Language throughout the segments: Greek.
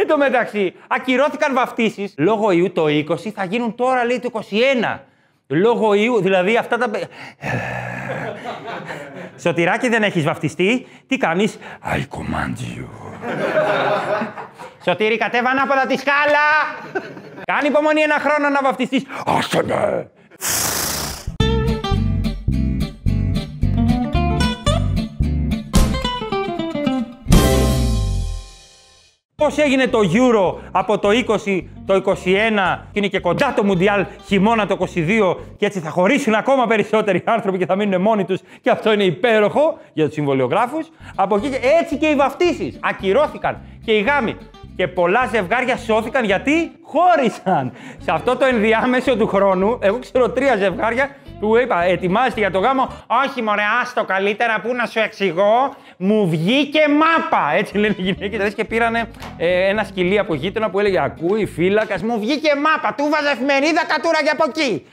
Εν τω μεταξύ, ακυρώθηκαν βαφτίσεις. Λόγω ιού το 20 θα γίνουν τώρα, λέει, το 21. Λόγω ιού, δηλαδή αυτά τα. παι- Σωτηράκι δεν έχεις βαφτιστεί. Τι κάνεις; I command you. Σωτήρη, κατέβα ανάποδα τη σκάλα. Κάνει υπομονή ένα χρόνο να βαφτιστείς. Άσε με. Πώς έγινε το Euro από το 20 το 21 και είναι και κοντά το Μουντιάλ χειμώνα το 22 και έτσι θα χωρίσουν ακόμα περισσότεροι άνθρωποι και θα μείνουν μόνοι τους και αυτό είναι υπέροχο για τους συμβολιογράφους. Από εκεί και έτσι και οι βαφτίσεις ακυρώθηκαν και οι γάμοι. Και πολλά ζευγάρια σώθηκαν γιατί χώρισαν. Σε αυτό το ενδιάμεσο του χρόνου, εγώ ξέρω τρία ζευγάρια που είπα, ετοιμάζεται για το γάμο. Όχι, μωρέ, άστο καλύτερα που να σου εξηγώ. Μου βγήκε μάπα. Έτσι λένε οι γυναίκες. Δηλαδή και πήρανε ε, ένα σκυλί από γείτονα που έλεγε Ακούει, φύλακας, μου βγήκε μάπα. Του βάζα εφημερίδα κατούρα και από εκεί.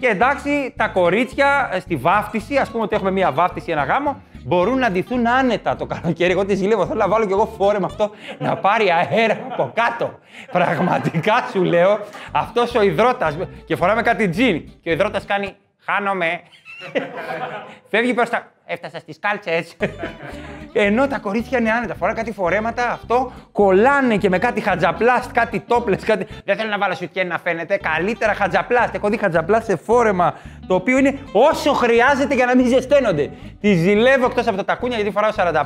Και εντάξει, τα κορίτσια ε, στη βάφτιση, ας πούμε ότι έχουμε μία βάφτιση, ένα γάμο, μπορούν να ντυθούν άνετα το καλοκαίρι. Εγώ τη ζηλεύω. Θέλω να βάλω κι εγώ φόρεμα αυτό να πάρει αέρα από κάτω. Πραγματικά σου λέω, αυτός ο υδρότας. Και φοράμε κάτι τζιν. Και ο υδρότας κάνει. Χάνομαι. Φεύγει προς τα. Έφτασα στις κάλτσες. Ενώ τα κορίτσια είναι άνετα. Φοράνε κάτι φορέματα, αυτό κολλάνε και με κάτι χατζαπλάστ, κάτι τόπλες. Κάτι... Δεν θέλω να βάλω σουτιέν να φαίνεται. Καλύτερα χατζαπλάστ. Έχω δει χατζαπλάστ σε φόρεμα το οποίο είναι όσο χρειάζεται για να μην ζεσταίνονται. Τη ζηλεύω εκτός από τα τακούνια γιατί φοράω 45,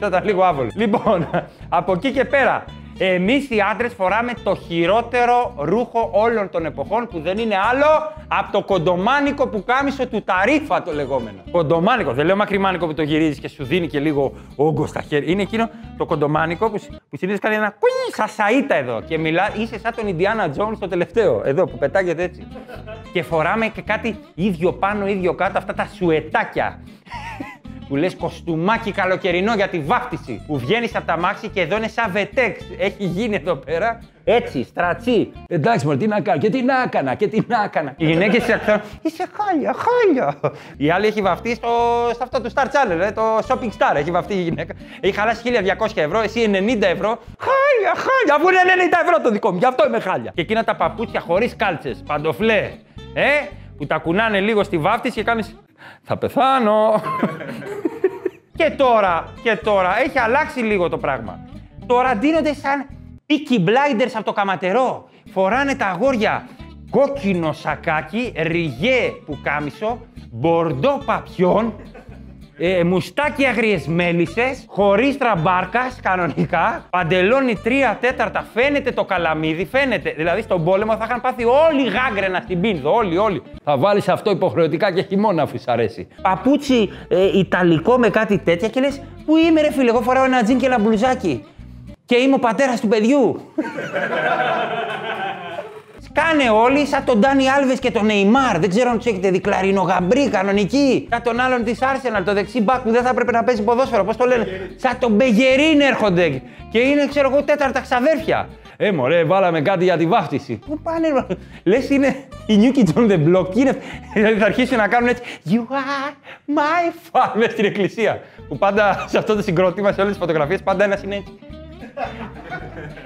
θα ήταν λίγο άβολο. Λοιπόν, από εκεί και πέρα, Εμείς οι άντρες φοράμε το χειρότερο ρούχο όλων των εποχών που δεν είναι άλλο από το κοντομάνικο που κάμισο του ταρίφα το λεγόμενο. Κοντομάνικο, δεν λέω μακριμάνικο που το γυρίζεις και σου δίνει και λίγο όγκο στα χέρια. Είναι εκείνο το κοντομάνικο που, σ- που συνήθως κάνει ένα κουνι σα σαΐτα εδώ και μιλά, είσαι σαν τον Ιντιάνα Τζόουν το τελευταίο, εδώ που πετάγεται έτσι. και φοράμε και κάτι ίδιο πάνω, ίδιο κάτω, αυτά τα σουετάκια που λες κοστούμάκι καλοκαιρινό για τη βάφτιση. Που βγαίνεις από τα μάξι και εδώ είναι σαν βετέξ. Έχει γίνει εδώ πέρα έτσι, στρατσί. Εντάξει, μωρέ, τι να κάνω, και τι να έκανα, και τι να έκανα. Οι γυναίκες τη αξιών, είσαι χάλια, χάλια. Η άλλη έχει βαφτεί στο, στο αυτό το Star Channel, ε, το Shopping Star. Έχει βαφτεί η γυναίκα. Έχει χαλάσει 1200 ευρώ, εσύ 90 ευρώ. Χάλια, χάλια, αφού είναι 90 ευρώ το δικό μου, γι' αυτό είμαι χάλια. Και εκείνα τα παπούτσια χωρίς κάλτσες, παντοφλέ. Ε, που τα κουνάνε λίγο στη βάφτιση και κάνεις. Θα πεθάνω. Και τώρα, και τώρα, έχει αλλάξει λίγο το πράγμα. Τώρα ντύνονται σαν Peaky Blinders από το καματερό. Φοράνε τα αγόρια κόκκινο σακάκι, ριγέ πουκάμισο, μπορντό παπιόν, ε, μουστάκι αγριές μέλισσες, χωρίς τραμπάρκας κανονικά, παντελόνι τρία τέταρτα, φαίνεται το καλαμίδι, φαίνεται. Δηλαδή στον πόλεμο θα είχαν πάθει όλοι γάγκρενα στην πίνδο, όλοι, όλοι. Θα βάλεις αυτό υποχρεωτικά και χειμώνα αφού σ' αρέσει. Παπούτσι ε, ιταλικό με κάτι τέτοια και λες, πού είμαι ρε φίλε, εγώ φοράω ένα τζιν και ένα μπλουζάκι. Και είμαι ο πατέρας του παιδιού. Κάνε όλοι σαν τον Ντάνι Άλβες και τον Νεϊμάρ. Δεν ξέρω αν τους έχετε δει. Κλαρινογαμπρί, κανονική. Σαν τον άλλον της Arsenal, το δεξί μπακ που δεν θα έπρεπε να παίζει ποδόσφαιρο. Πώς το λένε; Σαν τον Μπεγερίν έρχονται. Και είναι, ξέρω εγώ, τέταρτα ξαδέρφια. Ε, μωρέ, βάλαμε κάτι για τη βάφτιση. Πού πάνε, λες είναι η New Kids on the Block. Και Είναι, δηλαδή θα αρχίσουν να κάνουν έτσι. You are my father στην εκκλησία. Που πάντα σε αυτό το συγκρότημα, σε όλες τις φωτογραφίες, πάντα ένας είναι έτσι.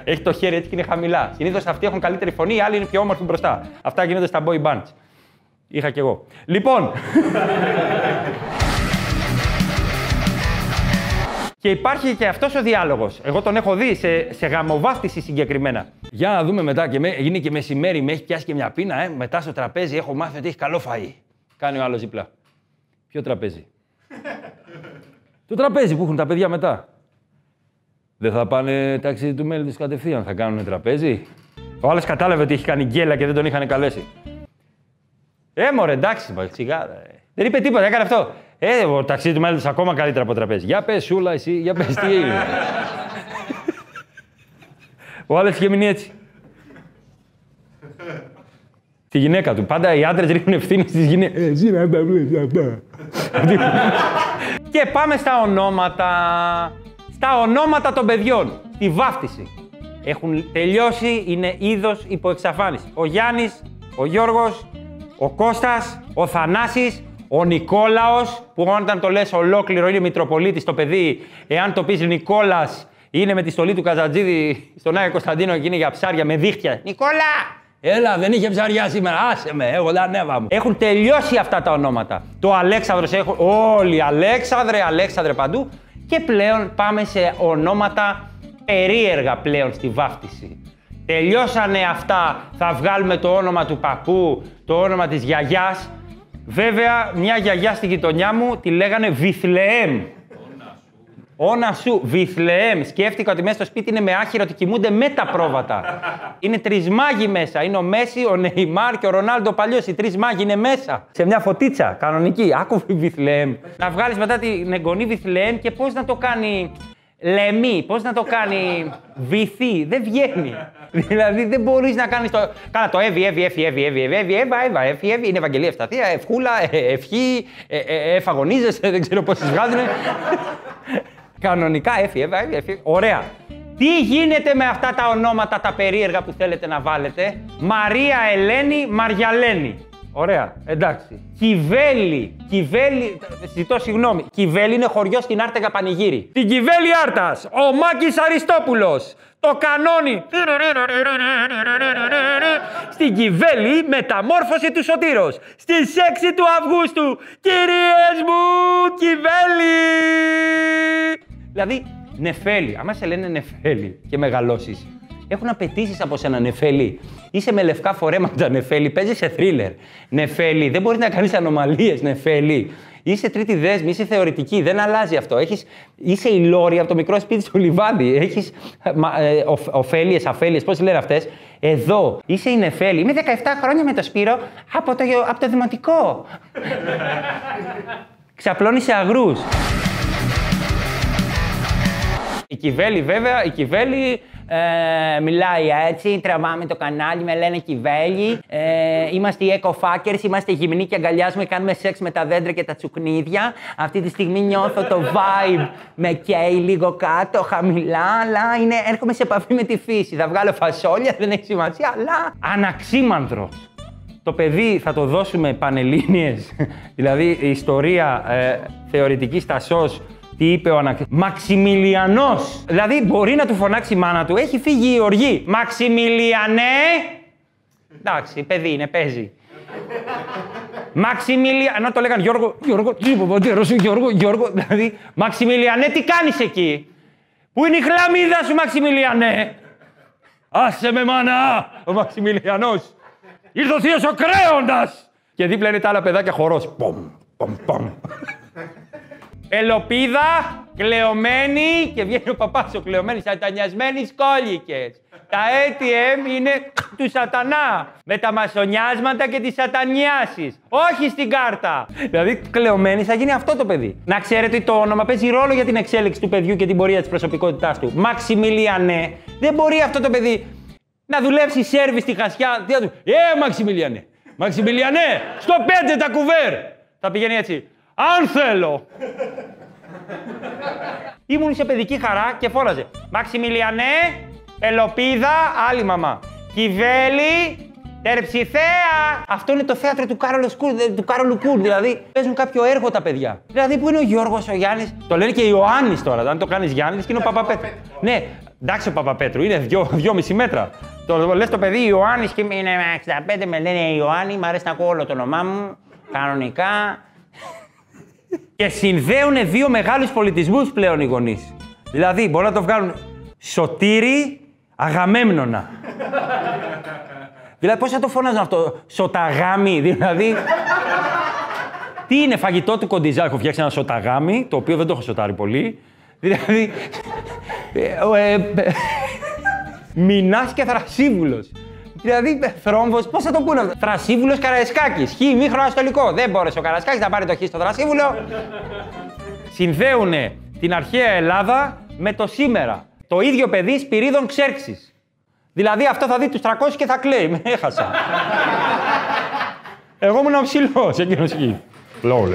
Έχει το χέρι έτσι και είναι χαμηλά. Συνήθως αυτοί έχουν καλύτερη φωνή, οι άλλοι είναι πιο όμορφοι μπροστά. Αυτά γίνονται στα boy bands. Είχα κι εγώ. Λοιπόν. και υπάρχει και αυτός ο διάλογος. Εγώ τον έχω δει σε, σε γαμοβάφτιση συγκεκριμένα. Για να δούμε μετά. Και με, είναι και μεσημέρι, με έχει πιάσει και μια πείνα. Ε. Μετά στο τραπέζι έχω μάθει ότι έχει καλό φαΐ. Κάνει ο άλλος δίπλα. Ποιο τραπέζι; το τραπέζι που έχουν τα παιδιά μετά. Δεν θα πάνε ταξίδι του μέλη του κατευθείαν, θα κάνουν τραπέζι. Ο άλλος κατάλαβε ότι έχει κάνει γκέλα και δεν τον είχαν καλέσει. Ε, μωρέ, εντάξει, μα, σιγά. ρε. Δεν είπε τίποτα, έκανε αυτό. Ε, ο ταξίδι του μέλη ακόμα καλύτερα από τραπέζι. Για πες, Σούλα, εσύ, για πες, τι έγινε. ο άλλος είχε μείνει έτσι. Τη γυναίκα του. Πάντα οι άντρες ρίχνουν ευθύνη στις γυναίκε. Εσύ να τα βλέπεις αυτά. Και πάμε στα ονόματα. Στα ονόματα των παιδιών. Τη βάφτιση. Έχουν τελειώσει, είναι είδος υποεξαφάνισης. Ο Γιάννης, ο Γιώργος, ο Κώστας, ο Θανάσης, ο Νικόλαος, που όταν το λες ολόκληρο είναι Μητροπολίτης το παιδί, εάν το πεις Νικόλας Είναι με τη στολή του Καζατζίδη στον Άγιο Κωνσταντίνο εκείνη για ψάρια με δίχτυα. Νικόλα! Έλα, δεν είχε ψαριά σήμερα. Άσε με, εγώ τα ανέβα μου. Έχουν τελειώσει αυτά τα ονόματα. Το Αλέξανδρος έχουν. Όλοι Αλέξανδρε, Αλέξανδρε παντού. Και πλέον πάμε σε ονόματα περίεργα πλέον στη βάφτιση. Τελειώσανε αυτά, θα βγάλουμε το όνομα του παππού, το όνομα της γιαγιάς. Βέβαια, μια γιαγιά στη γειτονιά μου τη λέγανε Βιθλεέμ. Όνα σου, Βιθλεέμ. Σκέφτηκα ότι μέσα στο σπίτι είναι με άχυρο ότι κοιμούνται με τα πρόβατα. είναι τρεις μάγοι μέσα. Είναι ο Μέση, ο Νεϊμάρ και ο Ρονάλντο παλιός. Οι τρεις μάγοι είναι μέσα. Σε μια φωτίτσα κανονική. Άκου Βιθλεέμ. να βγάλεις μετά την εγγονή Βιθλεέμ και πώς να το κάνει. Λεμή, πώς να το κάνει βυθί, δεν βγαίνει. δηλαδή δεν μπορείς να κάνεις το. Κάνα το εύη, εύη, εύη, εύη, εύη, εύη, εύα, εύα, εύη, εύη, είναι Ευαγγελία Ευσταθία, ευχούλα, ευχή, εφαγωνίζεσαι, δεν ξέρω πώς τις βγάζουν. Κανονικά έφυγε, έφυγε, έφυγε. Ωραία. Τι γίνεται με αυτά τα ονόματα τα περίεργα που θέλετε να βάλετε; Μαρία Ελένη Μαριαλένη. Ωραία, εντάξει. Κιβέλη, Κιβέλη, ζητώ συγγνώμη. Κιβέλη είναι χωριό στην Άρτεγα Πανηγύρι. Την Κιβέλη Άρτας, ο Μάκης Αριστόπουλος. Το κανόνι. Στην Κιβέλη μεταμόρφωση του Σωτήρος. Στις 6 του Αυγούστου. Κυρίες μου, Κιβέλη. Δηλαδή, νεφέλη. Άμα σε λένε νεφέλη και μεγαλώσεις, έχουν απαιτήσεις από σένα νεφέλη. Είσαι με λευκά φορέματα νεφέλη, παίζεις σε θρίλερ. Νεφέλη, δεν μπορείς να κάνεις ανομαλίες νεφέλη. Είσαι τρίτη δέσμη, είσαι θεωρητική, δεν αλλάζει αυτό. Έχεις, είσαι η Λόρια από το μικρό σπίτι του Λιβάντι. Έχεις ε, ωφέλειες, αφέλειες, πώς λένε αυτές; Εδώ είσαι η Νεφέλη. Είμαι 17 χρόνια με το Σπύρο από το, από το δημοτικό. Ξαπλώνεις σε αγρούς. Η Κιβέλη βέβαια, η Κιβέλη ε, μιλάει έτσι, τραβάμε το κανάλι, με λένε Κιβέλη. Ε, είμαστε οι eco είμαστε γυμνοί και αγκαλιάζουμε, κάνουμε σεξ με τα δέντρα και τα τσουκνίδια. Αυτή τη στιγμή νιώθω το vibe με καίει λίγο κάτω, χαμηλά, αλλά είναι, έρχομαι σε επαφή με τη φύση. Θα βγάλω φασόλια, δεν έχει σημασία, αλλά αναξίμανδρο. Το παιδί θα το δώσουμε πανελλήνιες, δηλαδή η ιστορία ε, θεωρητική στασός τι είπε ο Αναξ... Μαξιμιλιανός! Δηλαδή μπορεί να του φωνάξει η μάνα του. Έχει φύγει η οργή. Μαξιμιλιανέ! Εντάξει, παιδί είναι, παίζει. Μαξιμιλιανέ. Να το λέγανε Γιώργο, Γιώργο, τι είπε ο Γιώργο, Γιώργο. Δηλαδή, Μαξιμιλιανέ, τι κάνεις εκεί; Πού είναι η χλαμίδα σου, Μαξιμιλιανέ; Άσε με μάνα, ο Μαξιμιλιανός. Ήρθε ο θείος ο κρέοντας. Και δίπλα είναι τα άλλα παιδάκια χορός. Πομ, πομ, πομ. Ελοπίδα, κλεωμένη και βγαίνει ο παπάς ο κλεωμένη, σατανιασμένοι κόλικες. Τα ATM είναι του σατανά. Με τα μασονιάσματα και τις σατανιάσεις. Όχι στην κάρτα. Δηλαδή, κλεωμένη θα γίνει αυτό το παιδί. Να ξέρετε ότι το όνομα παίζει ρόλο για την εξέλιξη του παιδιού και την πορεία της προσωπικότητάς του. Μαξιμιλιανέ. Δεν μπορεί αυτό το παιδί να δουλέψει σερβι στη χασιά. Τι θα του. Ε, Μαξιμιλιανέ. Μαξιμιλιανέ, στο πέντε τα κουβέρ. Θα πηγαίνει έτσι. Αν θέλω. Ήμουν σε παιδική χαρά και φώναζε Μαξιμιλιανέ, Ελοπίδα, άλλη μαμά. Κιβέλη, Τερψιθέα! Αυτό είναι το θέατρο του Κάρολου Κούρ, του Κάρολου Κούρ. Δηλαδή παίζουν κάποιο έργο τα παιδιά. Δηλαδή που είναι ο Γιώργος, ο Γιάννης; Το λένε και Ιωάννης τώρα. Αν το κάνεις Γιάννης και είναι ο Παπαπέτρου. Ναι, εντάξει ο Παπαπέτρου, είναι δυο, δυόμιση μέτρα. Το λες το παιδί Ιωάννης και είναι 65, με λένε Ιωάννη, μου αρέσει να ακούω όλο το όνομά μου. Κανονικά και συνδέουν δύο μεγάλους πολιτισμούς πλέον οι γονείς. Δηλαδή, μπορούν να το βγάλουν σωτήρι αγαμέμνονα. δηλαδή, πώς θα το φωνάζουν αυτό, σωταγάμι, δηλαδή... Τι είναι φαγητό του κοντιζά, έχω φτιάξει ένα σωταγάμι, το οποίο δεν το έχω σωτάρει πολύ. Δηλαδή, ε, ε, Μινάς και θρασίβουλος. Δηλαδή, θρόμβος, πώς θα το πούνε αυτό; Θρασίβουλος Καραϊσκάκης. Χ, μήχρονο αστολικό. Δεν μπόρεσε ο Καραϊσκάκης να πάρει το χ στο Θρασίβουλο. Συνδέουν την αρχαία Ελλάδα με το σήμερα. Το ίδιο παιδί Σπυρίδων Ξέρξης. Δηλαδή αυτό θα δει τους 300 και θα κλαίει. Με έχασα. Εγώ ήμουν ο ψηλός εκείνος εκεί. Λόγω,